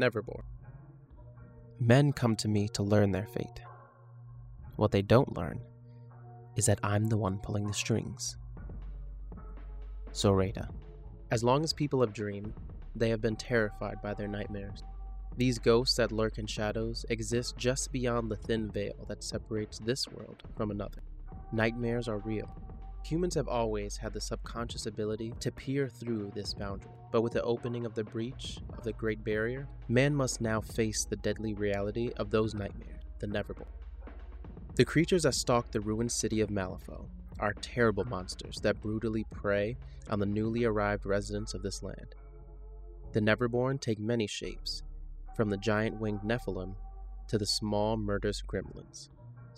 Neverborn. Men come to me to learn their fate. What they don't learn is that I'm the one pulling the strings. Zoraida. As long as people have dreamed, they have been terrified by their nightmares. These ghosts that lurk in shadows exist just beyond the thin veil that separates this world from another. Nightmares are real. Humans have always had the subconscious ability to peer through this boundary, but with the opening of the breach of the Great Barrier, man must now face the deadly reality of those nightmares, the Neverborn. The creatures that stalk the ruined city of Malifaux are terrible monsters that brutally prey on the newly arrived residents of this land. The Neverborn take many shapes, from the giant winged Nephilim to the small murderous gremlins.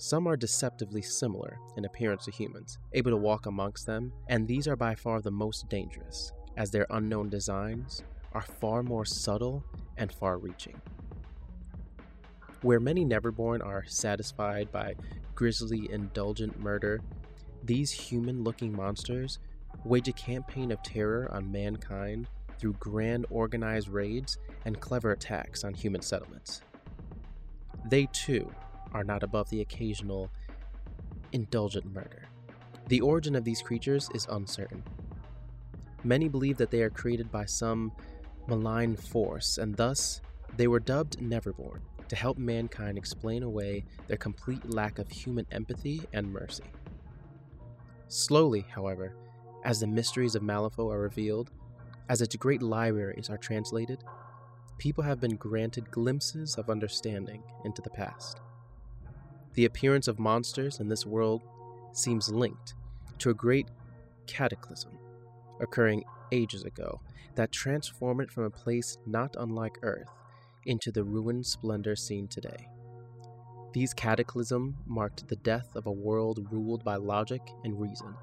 Some are deceptively similar in appearance to humans, able to walk amongst them, and these are by far the most dangerous, as their unknown designs are far more subtle and far reaching. Where many Neverborn are satisfied by grisly, indulgent murder, these human looking monsters wage a campaign of terror on mankind through grand organized raids and clever attacks on human settlements. They too are not above the occasional indulgent murder. The origin of these creatures is uncertain. Many believe that they are created by some malign force, and thus they were dubbed Neverborn to help mankind explain away their complete lack of human empathy and mercy. Slowly, however, as the mysteries of Malifaux are revealed, as its great libraries are translated, people have been granted glimpses of understanding into the past. The appearance of monsters in this world seems linked to a great cataclysm occurring ages ago that transformed it from a place not unlike Earth into the ruined splendor seen today. These cataclysm marked the death of a world ruled by logic and reason,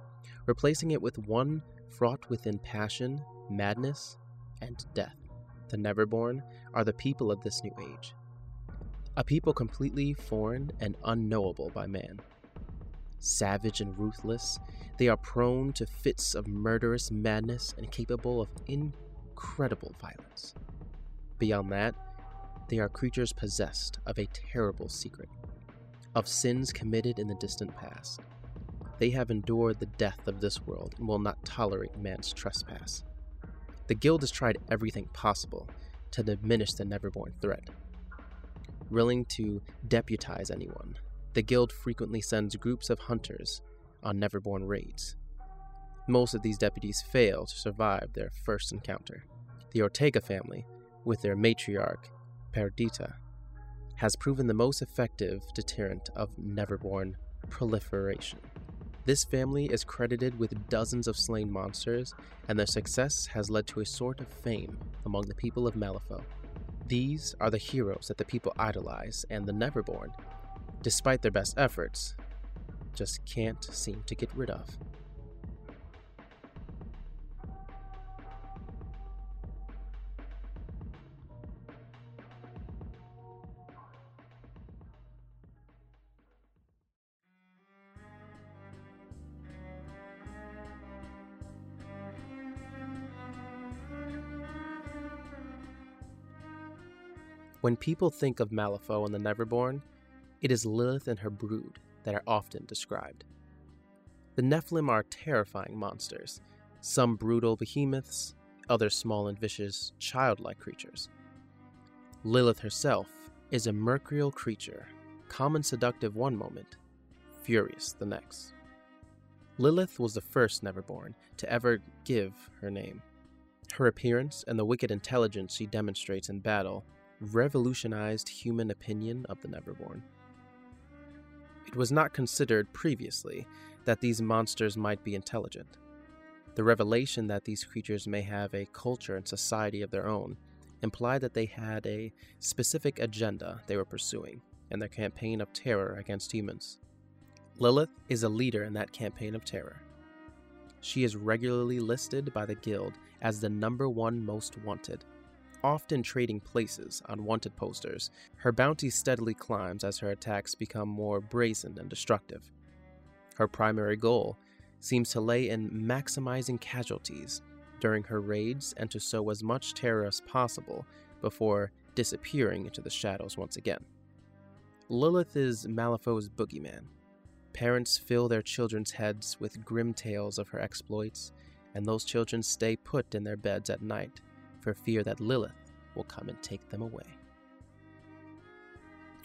replacing it with one fraught within passion, madness, and death. The Neverborn are the people of this new age, a people completely foreign and unknowable by man. Savage and ruthless, they are prone to fits of murderous madness and capable of incredible violence. Beyond that, they are creatures possessed of a terrible secret, of sins committed in the distant past. They have endured the death of this world and will not tolerate man's trespass. The Guild has tried everything possible to diminish the Neverborn threat, willing to deputize anyone. The guild frequently sends groups of hunters on Neverborn raids. Most of these deputies fail to survive their first encounter. The Ortega family, with their matriarch, Perdita, has proven the most effective deterrent of Neverborn proliferation. This family is credited with dozens of slain monsters, and their success has led to a sort of fame among the people of Malifaux. These are the heroes that the people idolize, and the Neverborn, despite their best efforts, just can't seem to get rid of. When people think of Malifaux and the Neverborn, it is Lilith and her brood that are often described. The Nephilim are terrifying monsters, some brutal behemoths, others small and vicious, childlike creatures. Lilith herself is a mercurial creature, calm and seductive one moment, furious the next. Lilith was the first Neverborn to ever give her name. Her appearance and the wicked intelligence she demonstrates in battle revolutionized human opinion of the Neverborn. It was not considered previously that these monsters might be intelligent. The revelation that these creatures may have a culture and society of their own implied that they had a specific agenda they were pursuing in their campaign of terror against humans. Lilith is a leader in that campaign of terror. She is regularly listed by the Guild as the number one most wanted often trading places on wanted posters, her bounty steadily climbs as her attacks become more brazen and destructive. Her primary goal seems to lay in maximizing casualties during her raids and to sow as much terror as possible before disappearing into the shadows once again. Lilith is Malifaux's boogeyman. Parents fill their children's heads with grim tales of her exploits, and those children stay put in their beds at night for fear that Lilith will come and take them away.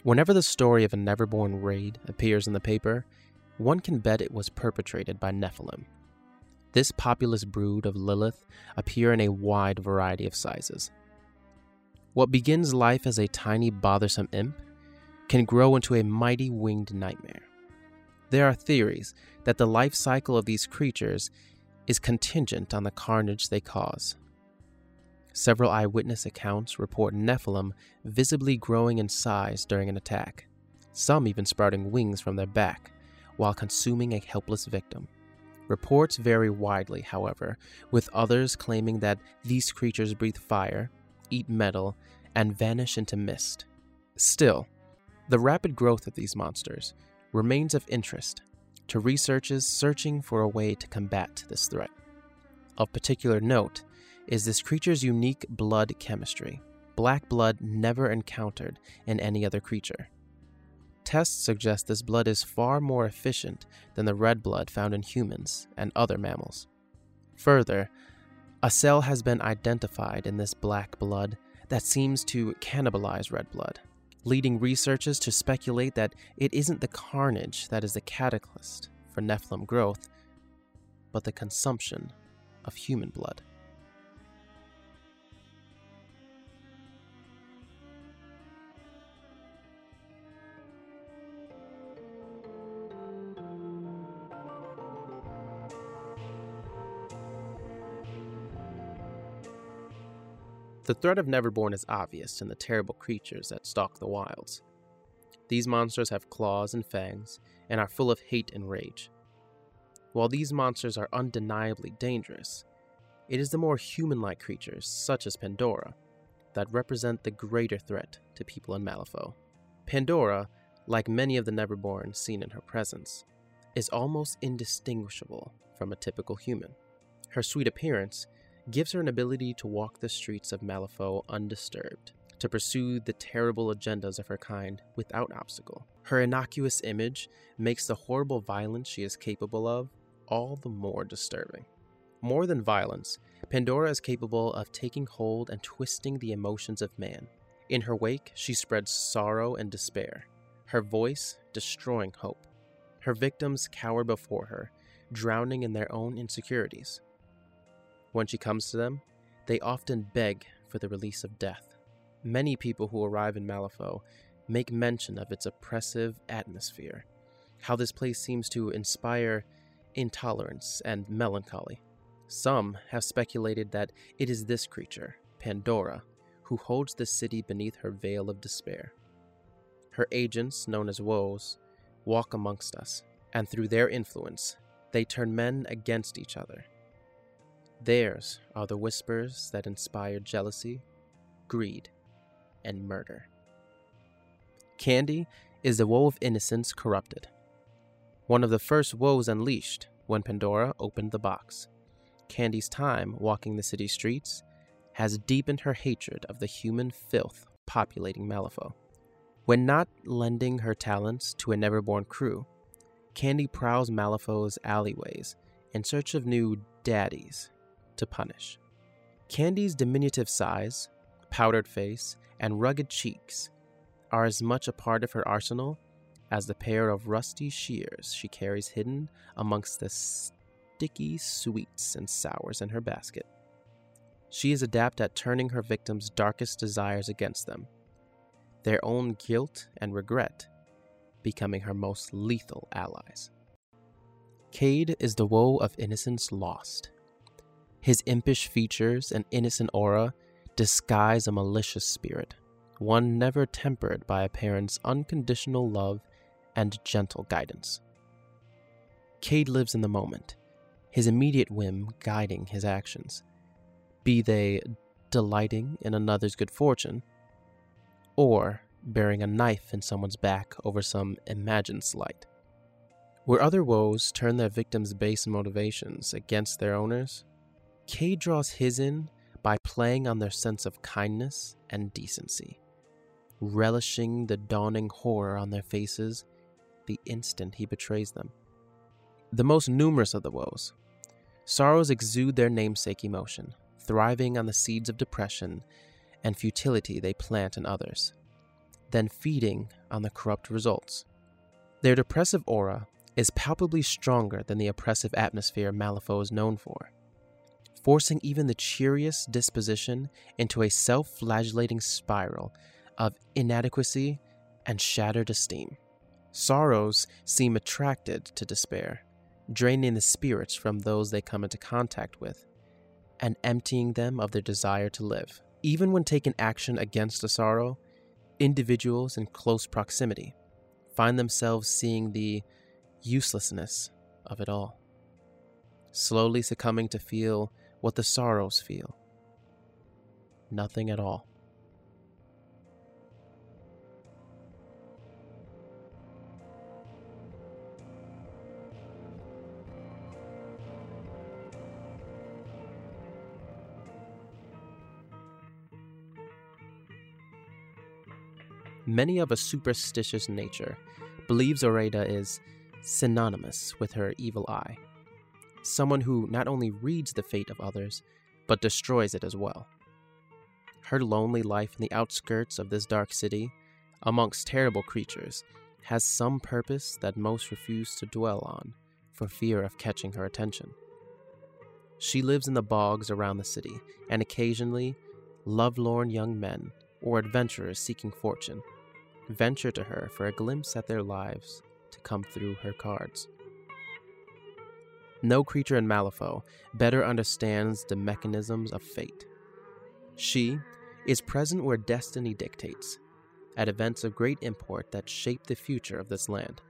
Whenever the story of a Neverborn raid appears in the paper, one can bet it was perpetrated by Nephilim. This populous brood of Lilith appear in a wide variety of sizes. What begins life as a tiny, bothersome imp can grow into a mighty winged nightmare. There are theories that the life cycle of these creatures is contingent on the carnage they cause. Several eyewitness accounts report Nephilim visibly growing in size during an attack, some even sprouting wings from their back while consuming a helpless victim. Reports vary widely, however, with others claiming that these creatures breathe fire, eat metal, and vanish into mist. Still, the rapid growth of these monsters remains of interest to researchers searching for a way to combat this threat. Of particular note is this creature's unique blood chemistry, black blood never encountered in any other creature. Tests suggest this blood is far more efficient than the red blood found in humans and other mammals. Further, a cell has been identified in this black blood that seems to cannibalize red blood, leading researchers to speculate that it isn't the carnage that is the catalyst for Nephilim growth, but the consumption of human blood. The threat of Neverborn is obvious in the terrible creatures that stalk the wilds. These monsters have claws and fangs and are full of hate and rage. While these monsters are undeniably dangerous, it is the more human like creatures, such as Pandora, that represent the greater threat to people in Malifaux. Pandora, like many of the Neverborn seen in her presence, is almost indistinguishable from a typical human. Her sweet appearance gives her an ability to walk the streets of Malifaux undisturbed, to pursue the terrible agendas of her kind without obstacle. Her innocuous image makes the horrible violence she is capable of all the more disturbing. More than violence, Pandora is capable of taking hold and twisting the emotions of man. In her wake, she spreads sorrow and despair, her voice destroying hope. Her victims cower before her, drowning in their own insecurities. When she comes to them, they often beg for the release of death. Many people who arrive in Malifaux make mention of its oppressive atmosphere, how this place seems to inspire intolerance and melancholy. Some have speculated that it is this creature, Pandora, who holds the city beneath her veil of despair. Her agents, known as woes, walk amongst us, and through their influence, they turn men against each other Theirs are the whispers that inspire jealousy, greed, and murder. Candy is the woe of innocence corrupted. One of the first woes unleashed when Pandora opened the box. Candy's time walking the city streets has deepened her hatred of the human filth populating Malifaux. When not lending her talents to a Neverborn crew, Candy prowls Malifaux's alleyways in search of new daddies to punish. Candy's diminutive size, powdered face, and rugged cheeks are as much a part of her arsenal as the pair of rusty shears she carries hidden amongst the sticky sweets and sours in her basket. She is adept at turning her victims' darkest desires against them, their own guilt and regret becoming her most lethal allies. Kade is the woe of innocence lost. His impish features and innocent aura disguise a malicious spirit, one never tempered by a parent's unconditional love and gentle guidance. Kade lives in the moment, his immediate whim guiding his actions, be they delighting in another's good fortune, or bearing a knife in someone's back over some imagined slight. Where other woes turn their victims' base motivations against their owners, Kade draws his in by playing on their sense of kindness and decency. relishing the dawning horror on their faces the instant he betrays them. The most numerous of the woes. Sorrows exude their namesake emotion, thriving on the seeds of depression and futility they plant in others, then feeding on the corrupt results. Their depressive aura is palpably stronger than the oppressive atmosphere Malifaux is known for, forcing even the cheeriest disposition into a self flagellating spiral of inadequacy and shattered esteem. Sorrows seem attracted to despair, draining the spirits from those they come into contact with, and emptying them of their desire to live. Even when taking action against a sorrow, individuals in close proximity find themselves seeing the uselessness of it all, slowly succumbing to feel what the sorrows feel nothing at all. Many of a superstitious nature believes Zoraida is synonymous with her evil eye, someone who not only reads the fate of others, but destroys it as well. Her lonely life in the outskirts of this dark city, amongst terrible creatures, has some purpose that most refuse to dwell on for fear of catching her attention. She lives in the bogs around the city, and occasionally, lovelorn young men or adventurers seeking fortune venture to her for a glimpse at their lives to come through her cards. No creature in Malifaux better understands the mechanisms of fate. She is present where destiny dictates, at events of great import that shape the future of this land.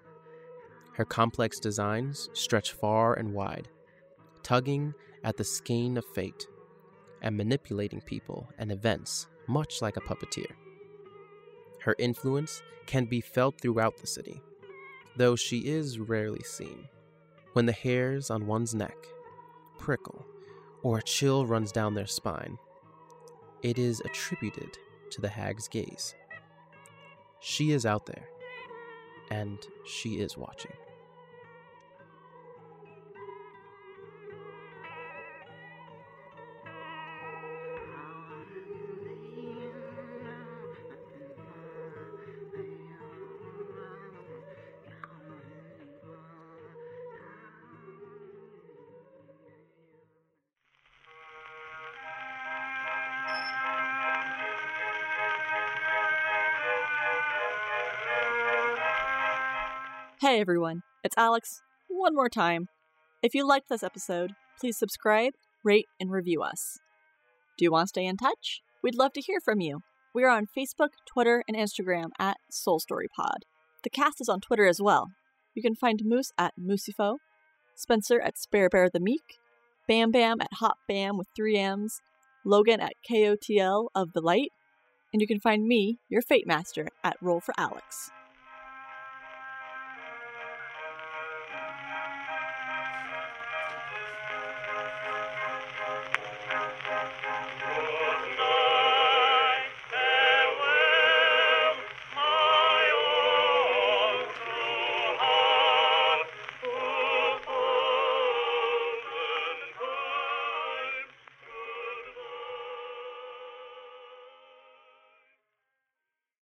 Her complex designs stretch far and wide, tugging at the skein of fate and manipulating people and events much like a puppeteer. Her influence can be felt throughout the city, though she is rarely seen. When the hairs on one's neck prickle or a chill runs down their spine, it is attributed to the hag's gaze. She is out there, and she is watching. Hey everyone, it's Alex one more time. If you liked this episode, please subscribe, rate, and review us. Do you want to stay in touch? We'd love to hear from you. We are on Facebook, Twitter, and Instagram at Soul Story Pod. The cast is on Twitter as well. You can find Moose at Moosifo, Spencer at Spare Bear the Meek, Bam Bam at Hot Bam with three M's, Logan at KOTL of the Light, and you can find me, your Fate Master, at Roll for Alex.